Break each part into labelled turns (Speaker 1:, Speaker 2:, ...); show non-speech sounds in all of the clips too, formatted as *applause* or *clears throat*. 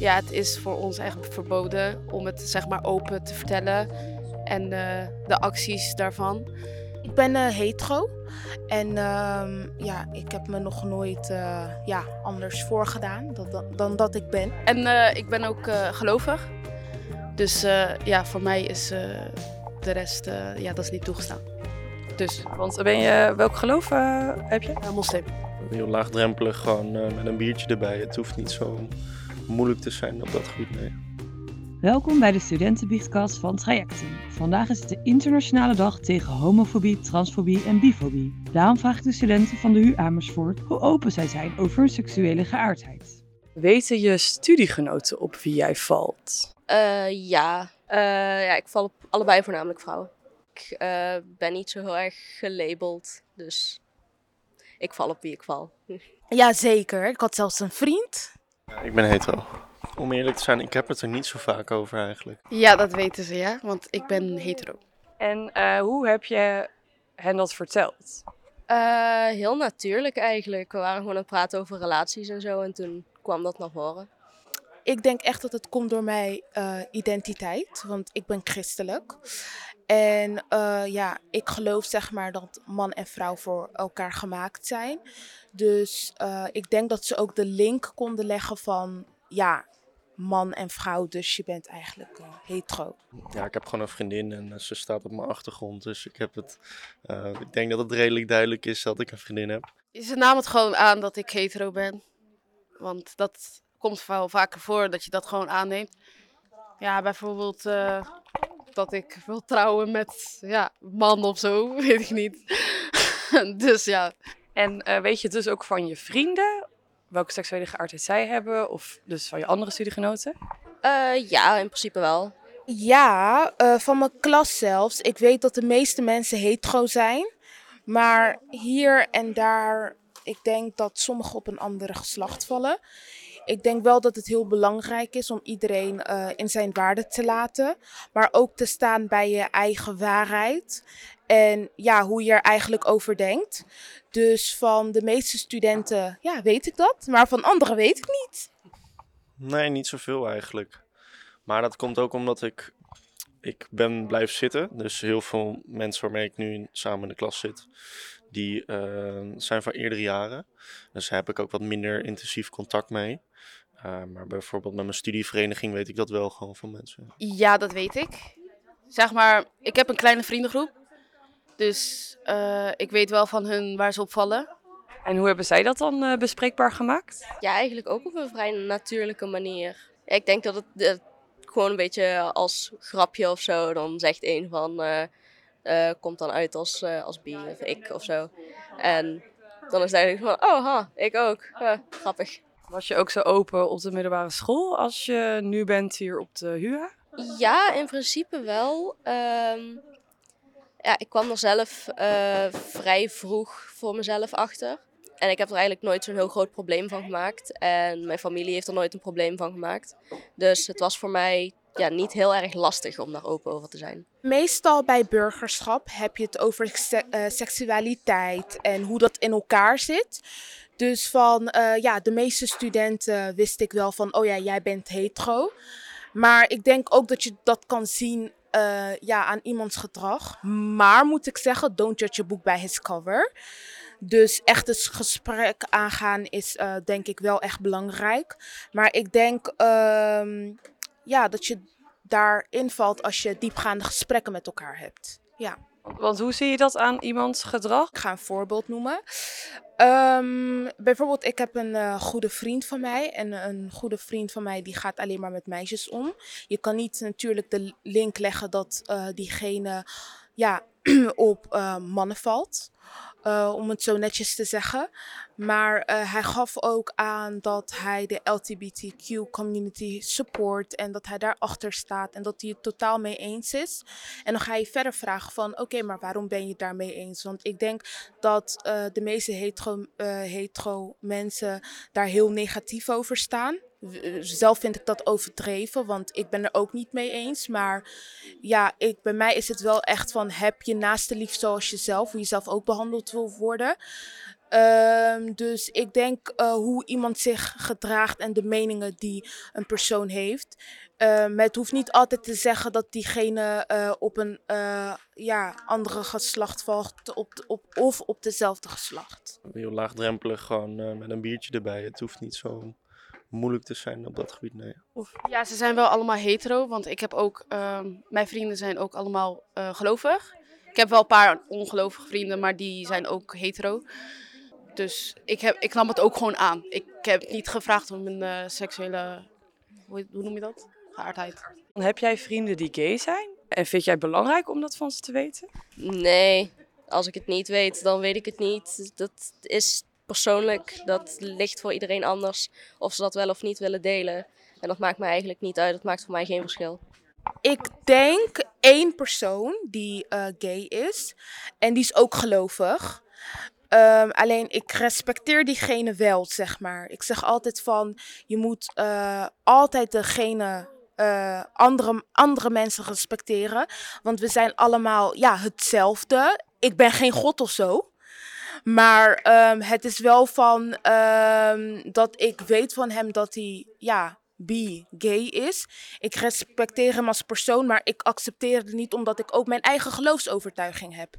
Speaker 1: ja, het is voor ons eigenlijk verboden om het zeg maar open te vertellen en uh, de acties daarvan.
Speaker 2: Ik ben uh, hetero en uh, ja, ik heb me nog nooit uh, ja, anders voorgedaan dan, dan, dan, dat ik ben.
Speaker 1: En ik ben ook gelovig, dus ja, voor mij is de rest, ja, dat is niet toegestaan. Dus.
Speaker 3: Want ben je, welk geloof heb je?
Speaker 1: moslim.
Speaker 4: Heel laagdrempelig, gewoon met een biertje erbij. Het hoeft niet zo moeilijk te zijn op dat gebied, nee.
Speaker 5: Welkom bij de Studentenbiechtkast van Trajecten. Vandaag is het de internationale dag tegen homofobie, transfobie en bifobie. Daarom vraag ik de studenten van de HU Amersfoort hoe open zij zijn over hun seksuele geaardheid.
Speaker 3: Weten je studiegenoten op wie jij valt?
Speaker 6: Uh, ja. Uh, ja, ik val op allebei voornamelijk vrouwen. Ik uh, ben niet zo heel erg gelabeld, dus ik val op wie ik val. *laughs*
Speaker 2: Ja, zeker. Ik had zelfs een vriend.
Speaker 4: Ik ben hetero. Om eerlijk te zijn, ik heb het er niet zo vaak over eigenlijk.
Speaker 1: Ja, dat weten ze, ja. Want ik ben hetero.
Speaker 3: En uh, hoe heb je hen dat verteld?
Speaker 6: Uh, heel natuurlijk eigenlijk. We waren gewoon aan het praten over relaties en zo. En toen kwam dat naar voren.
Speaker 2: Ik denk echt dat het komt door mijn uh, identiteit. Want ik ben christelijk. En ja, ik geloof zeg maar dat man en vrouw voor elkaar gemaakt zijn. Dus ik denk dat ze ook de link konden leggen van ja, man en vrouw, dus je bent eigenlijk uh, hetero.
Speaker 4: Ja, ik heb gewoon een vriendin en ze staat op mijn achtergrond, dus ik heb het. Uh, ik denk dat het redelijk duidelijk is dat ik een vriendin heb.
Speaker 1: Ze namen het gewoon aan dat ik hetero ben, want dat komt wel vaker voor dat je dat gewoon aanneemt. Ja, bijvoorbeeld dat ik wil trouwen met ja, man of zo, *laughs* weet ik niet. *laughs* dus ja.
Speaker 3: En weet je dus ook van je vrienden welke seksuele geaardheid zij hebben? Of dus van je andere studiegenoten?
Speaker 6: Uh, ja, in principe wel.
Speaker 2: Ja, uh, van mijn klas zelfs. Ik weet dat de meeste mensen hetero zijn. Maar hier en daar, ik denk dat sommigen op een andere geslacht vallen. Ik denk wel dat het heel belangrijk is om iedereen uh, in zijn waarde te laten. Maar ook te staan bij je eigen waarheid. En ja, hoe je er eigenlijk over denkt. Dus van de meeste studenten, ja, weet ik dat. Maar van anderen weet ik niet.
Speaker 4: Nee, niet zoveel eigenlijk. Maar dat komt ook omdat ik, ik ben blijven zitten. Dus heel veel mensen waarmee ik nu samen in de klas zit, die uh, zijn van eerdere jaren. Dus daar heb ik ook wat minder intensief contact mee. Uh, maar bijvoorbeeld met mijn studievereniging weet ik dat wel gewoon van mensen.
Speaker 1: Ja, dat weet ik. Zeg maar, ik heb een kleine vriendengroep. Dus uh, ik weet wel van hun waar ze op vallen.
Speaker 3: En hoe hebben zij dat dan uh, bespreekbaar gemaakt?
Speaker 6: Ja, eigenlijk ook op een vrij natuurlijke manier. Ik denk dat het, uh, gewoon een beetje als grapje of zo. Dan zegt een van, komt dan uit als, als bi of ik of zo. En dan is het eigenlijk van, oh ha, ik ook. grappig.
Speaker 3: Was je ook zo open op de middelbare school als je nu bent hier op de HUA?
Speaker 6: Ja, in principe wel. Um, ja, ik kwam er zelf vrij vroeg voor mezelf achter. En ik heb er eigenlijk nooit zo'n heel groot probleem van gemaakt. En mijn familie heeft er nooit een probleem van gemaakt. Dus het was voor mij ja, niet heel erg lastig om daar open over te zijn.
Speaker 2: Meestal bij burgerschap heb je het over se uh, seksualiteit en hoe dat in elkaar zit. Dus van uh, ja, de meeste studenten wist ik wel van, oh ja, jij bent hetero. Maar ik denk ook dat je dat kan zien uh, ja, aan iemands gedrag. Maar moet ik zeggen, don't judge a book by his cover. Dus echt het gesprek aangaan is denk ik wel echt belangrijk. Maar ik denk uh, ja, dat je daarin valt als je diepgaande gesprekken met elkaar hebt. Ja.
Speaker 3: Want hoe zie je dat aan iemands gedrag?
Speaker 2: Ik ga een voorbeeld noemen. Um, bijvoorbeeld, ik heb een uh, goede vriend van mij. En een goede vriend van mij die gaat alleen maar met meisjes om. Je kan niet natuurlijk de link leggen dat uh, diegene ja, *clears throat* op uh, mannen valt. Uh, om het zo netjes te zeggen. Maar uh, hij gaf ook aan dat hij de LGBTQ community support en dat hij daarachter staat en dat hij het totaal mee eens is. En dan ga je verder vragen van oké, maar waarom ben je daarmee eens? Want ik denk dat de meeste hetero, hetero mensen daar heel negatief over staan. Zelf vind ik dat overdreven, want ik ben er ook niet mee eens. Maar ja, bij mij is het wel echt van heb je naaste lief zoals jezelf, hoe je zelf ook behandeld wil worden. Ehm, dus ik denk eh, hoe iemand zich gedraagt en de meningen die een persoon heeft. Ehm, het hoeft niet altijd te zeggen dat diegene eh, op een eh, ja, andere geslacht valt op, op, of op dezelfde geslacht.
Speaker 4: Heel laagdrempelig, gewoon eh, met een biertje erbij. Het hoeft niet zo moeilijk te zijn op dat gebied, nee.
Speaker 1: Ja, ze zijn wel allemaal hetero, want ik heb ook, ehm, mijn vrienden zijn ook allemaal eh, gelovig. Ik heb wel een paar ongelovige vrienden, maar die zijn ook hetero. Dus ik, heb, ik nam het ook gewoon aan. Ik heb niet gevraagd om een eh, seksuele, hoe, hoe noem je dat? Geaardheid.
Speaker 3: Heb jij vrienden die gay zijn? En vind jij het belangrijk om dat van ze te weten?
Speaker 6: Nee, als ik het niet weet, dan weet ik het niet. Dat is persoonlijk, dat ligt voor iedereen anders of ze dat wel of niet willen delen. En dat maakt mij eigenlijk niet uit, dat maakt voor mij geen verschil.
Speaker 2: Ik denk één persoon die eh, gay is en die is ook gelovig. Ehm, alleen ik respecteer diegene wel, zeg maar. Ik zeg altijd van, je moet eh, altijd degene, eh, andere, andere mensen respecteren. Want we zijn allemaal, ja, hetzelfde. Ik ben geen god of zo. Maar ehm, het is wel van ehm, dat ik weet van hem dat hij, ja, bi, gay is. Ik respecteer hem als persoon, maar ik accepteer het niet omdat ik ook mijn eigen geloofsovertuiging heb.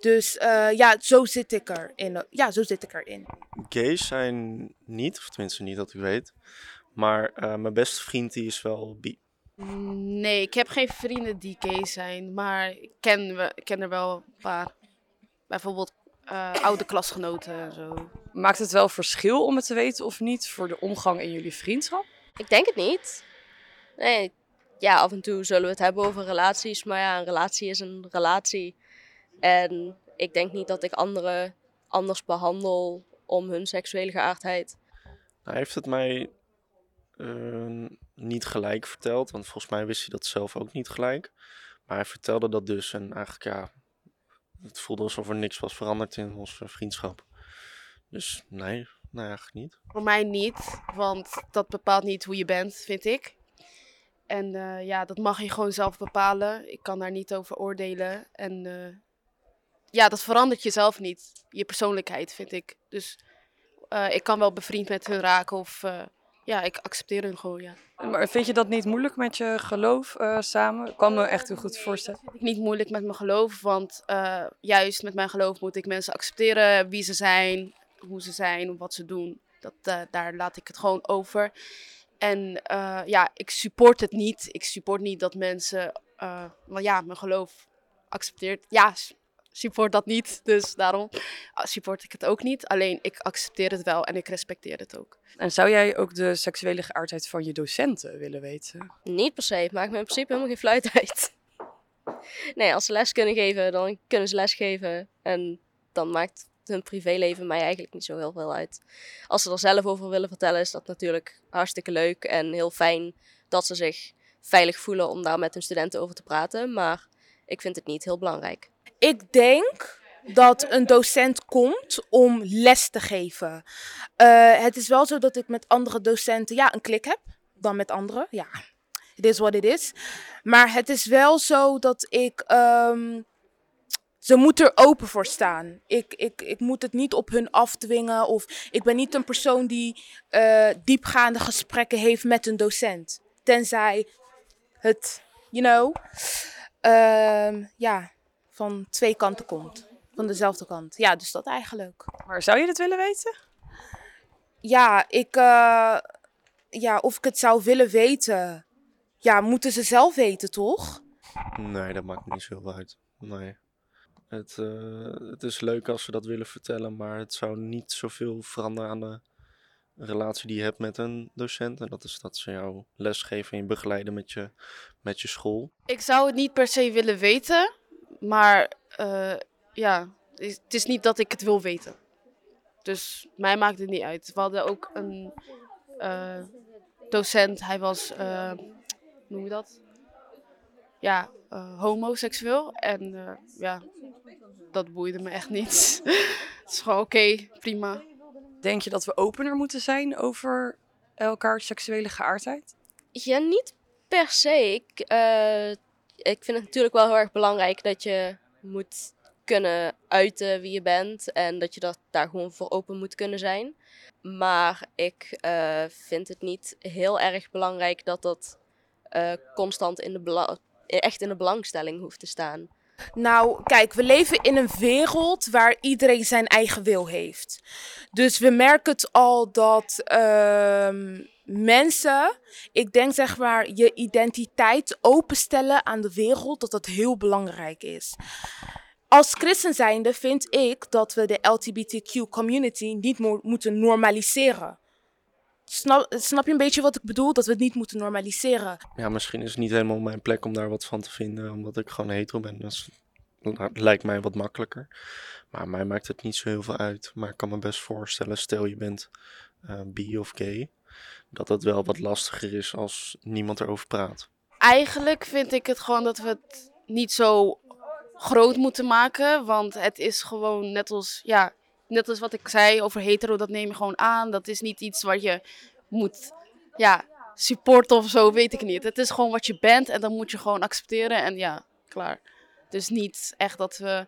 Speaker 2: Dus eh, ja, zo zit ik erin. Ja, zo zit ik erin.
Speaker 4: Gays zijn niet, of tenminste niet dat ik weet. Maar eh, mijn beste vriend die is wel bi.
Speaker 1: Nee, ik heb geen vrienden die gay zijn, maar ik ken, we, ik ken er wel een paar. Bijvoorbeeld eh, oude klasgenoten en zo.
Speaker 3: Maakt het wel verschil om het te weten of niet voor de omgang in jullie vriendschap?
Speaker 6: Ik denk het niet. Nee, ja, af en toe zullen we het hebben over relaties, maar ja, een relatie is een relatie. En ik denk niet dat ik anderen anders behandel om hun seksuele geaardheid.
Speaker 4: Hij heeft het mij eh, niet gelijk verteld, want volgens mij wist hij dat zelf ook niet gelijk. Maar hij vertelde dat dus en eigenlijk ja, het voelde alsof er niks was veranderd in onze vriendschap. Dus nee, nee eigenlijk niet.
Speaker 1: Voor mij niet, want dat bepaalt niet hoe je bent, vind ik. En eh, ja, dat mag je gewoon zelf bepalen. Ik kan daar niet over oordelen. En eh, ja, dat verandert jezelf niet. Je persoonlijkheid, vind ik. Dus eh, ik kan wel bevriend met hun raken of ja, ik accepteer hun gewoon, ja.
Speaker 3: Maar vind je dat niet moeilijk met je geloof eh, samen? Ik kan me echt heel goed voorstellen.
Speaker 1: vind ik niet moeilijk met mijn geloof, want eh, juist met mijn geloof moet ik mensen accepteren wie ze zijn, hoe ze zijn, wat ze doen. Dat, eh, daar laat ik het gewoon over. En ja, ik support het niet. Ik support niet dat mensen, want ja, mijn geloof accepteert. Ja, support dat niet. Dus daarom ah, support ik het ook niet. Alleen ik accepteer het wel en ik respecteer het ook.
Speaker 3: En zou jij ook de seksuele geaardheid van je docenten willen weten?
Speaker 6: Niet per se, het maakt me in principe helemaal geen fluit uit. Nee, als ze les kunnen geven, dan kunnen ze les geven. En dan maakt hun privéleven mij eigenlijk niet zo heel veel uit. Als ze er zelf over willen vertellen, is dat natuurlijk hartstikke leuk en heel fijn dat ze zich veilig voelen om daar met hun studenten over te praten. Maar ik vind het niet heel belangrijk.
Speaker 2: Ik denk dat een docent komt om les te geven. Eh, het is wel zo dat ik met andere docenten ja, een klik heb dan met anderen. Ja, it is what it is. Maar het is wel zo dat ik. ehm, ze moeten er open voor staan. Ik, ik, ik moet het niet op hun afdwingen. Of ik ben niet een persoon die eh, diepgaande gesprekken heeft met een docent. Tenzij het, you know, ehm, ja, van twee kanten komt. Van dezelfde kant. Ja, dus dat eigenlijk.
Speaker 3: Maar zou je dat willen weten?
Speaker 2: Ja, ik, eh, ja, of ik het zou willen weten. Ja, moeten ze zelf weten, toch?
Speaker 4: Nee, dat maakt niet zoveel uit. Nee. Het, eh, het is leuk als ze dat willen vertellen, maar het zou niet zoveel veranderen aan de relatie die je hebt met een docent. En dat is dat ze jou lesgeven en je begeleiden met je, met je school.
Speaker 1: Ik zou het niet per se willen weten, maar eh, ja, het is- niet dat ik het wil weten. Dus mij maakt het niet uit. We hadden ook een eh, docent, hij was, eh, hoe noem je dat? Ja, eh, homoseksueel. En eh, ja, dat boeide me echt niet. *laughs* het is gewoon oké, prima.
Speaker 3: Denk je dat we opener moeten zijn over elkaars seksuele geaardheid?
Speaker 6: Ja, niet per se. Ik, eh, ik vind het natuurlijk wel heel erg belangrijk dat je moet kunnen uiten wie je bent en dat je dat daar gewoon voor open moet kunnen zijn. Maar ik uh, vind het niet heel erg belangrijk dat dat uh, constant in de echt in de belangstelling hoeft te staan.
Speaker 2: Nou, kijk, we leven in een wereld waar iedereen zijn eigen wil heeft. Dus we merken het al dat uh, mensen, ik denk zeg maar, je identiteit openstellen aan de wereld, dat dat heel belangrijk is. Als christen zijnde vind ik dat we de LGBTQ community niet mo moeten normaliseren. Snap, snap je een beetje wat ik bedoel? Dat we het niet moeten normaliseren.
Speaker 4: Ja, misschien is het niet helemaal mijn plek om daar wat van te vinden, omdat ik gewoon hetero ben. Dat lijkt mij wat makkelijker. Maar mij maakt het niet zo heel veel uit. Maar ik kan me best voorstellen, stel je bent uh, bi of gay, dat het wel wat lastiger is als niemand erover praat.
Speaker 1: Eigenlijk vind ik het gewoon dat we het niet zo groot moeten maken. Want het is gewoon net als, ja, net als wat ik zei over hetero, dat neem je gewoon aan. Dat is niet iets wat je moet ja, supporten of zo, weet ik niet. Het is gewoon wat je bent en dan moet je gewoon accepteren en ja, klaar. Dus niet echt dat we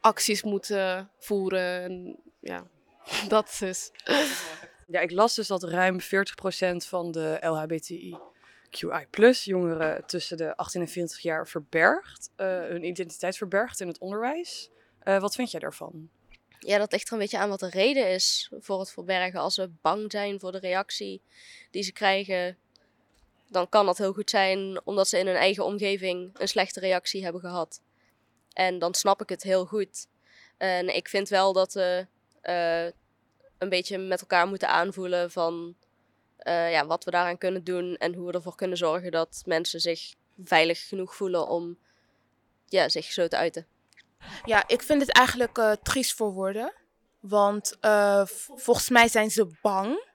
Speaker 1: acties moeten voeren. En, ja, *laughs* dat is.
Speaker 3: Ja, ik las dus dat ruim 40% van de LHBTI QI jongeren tussen de 18 en 40 jaar verbergt, uh, hun identiteit verbergt in het onderwijs. Uh, wat vind jij daarvan?
Speaker 6: Ja, dat ligt er een beetje aan wat de reden is voor het verbergen. Als ze bang zijn voor de reactie die ze krijgen, dan kan dat heel goed zijn omdat ze in hun eigen omgeving een slechte reactie hebben gehad. En dan snap ik het heel goed. En ik vind wel dat we uh, een beetje met elkaar moeten aanvoelen van uh, ja, wat we daaraan kunnen doen en hoe we ervoor kunnen zorgen dat mensen zich veilig genoeg voelen om ja, zich zo te uiten.
Speaker 2: Ja, ik vind het eigenlijk uh, triest voor woorden. Want uh, volgens mij zijn ze bang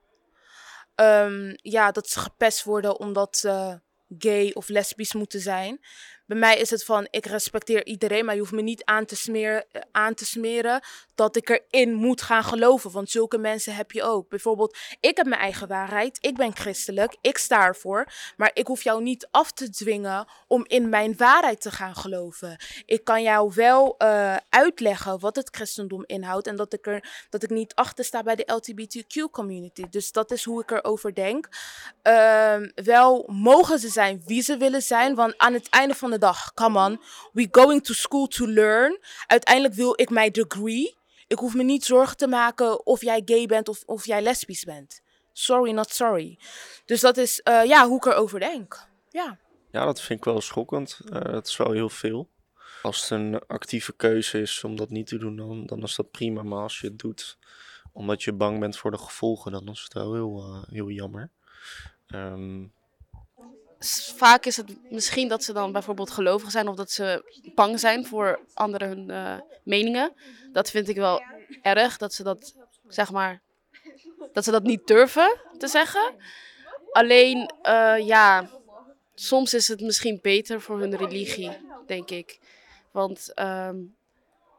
Speaker 2: um, ja, dat ze gepest worden omdat ze gay of lesbisch moeten zijn. Bij mij is het van, ik respecteer iedereen, maar je hoeft me niet aan te, smeren, eh, aan te smeren dat ik erin moet gaan geloven. Want zulke mensen heb je ook. Bijvoorbeeld, ik heb mijn eigen waarheid, ik ben christelijk, ik sta ervoor. Maar ik hoef jou niet af te dwingen om in mijn waarheid te gaan geloven. Ik kan jou wel uh, uitleggen wat het christendom inhoudt en dat ik, er, dat ik niet achter sta bij de LGBTQ community. Dus dat is hoe ik erover denk. Uh, wel mogen ze zijn wie ze willen zijn, want aan het einde van de dag, come on, we going to school to learn. Uiteindelijk wil ik mijn degree. Ik hoef me niet zorgen te maken of jij gay bent of, of jij lesbisch bent. Sorry, not sorry. Dus dat is uh, ja, hoe ik erover denk. Ja.
Speaker 4: ja, dat vind ik wel schokkend. Uh, dat is wel heel veel. Als het een actieve keuze is om dat niet te doen, dan, dan is dat prima. Maar als je het doet omdat je bang bent voor de gevolgen, dan is het wel heel, uh, heel jammer. Um,
Speaker 1: vaak is het misschien dat ze dan bijvoorbeeld gelovig zijn of dat ze bang zijn voor andere hun uh, meningen. Dat vind ik wel erg, dat ze dat, zeg maar, dat ze dat niet durven te zeggen. Alleen, uh, ja, soms is het misschien beter voor hun religie, denk ik. Want um,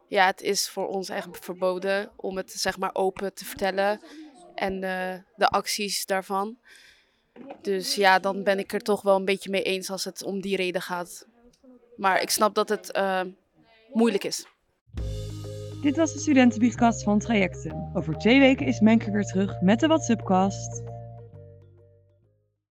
Speaker 1: ja, het is voor ons eigenlijk verboden om het zeg maar open te vertellen en uh, de acties daarvan. Dus ja, dan ben ik er toch wel een beetje mee eens als het om die reden gaat. Maar ik snap dat het uh, moeilijk is.
Speaker 5: Dit was de studentenbiedkast van Trajecten. Over twee weken is Menker weer terug met de WhatsAppcast.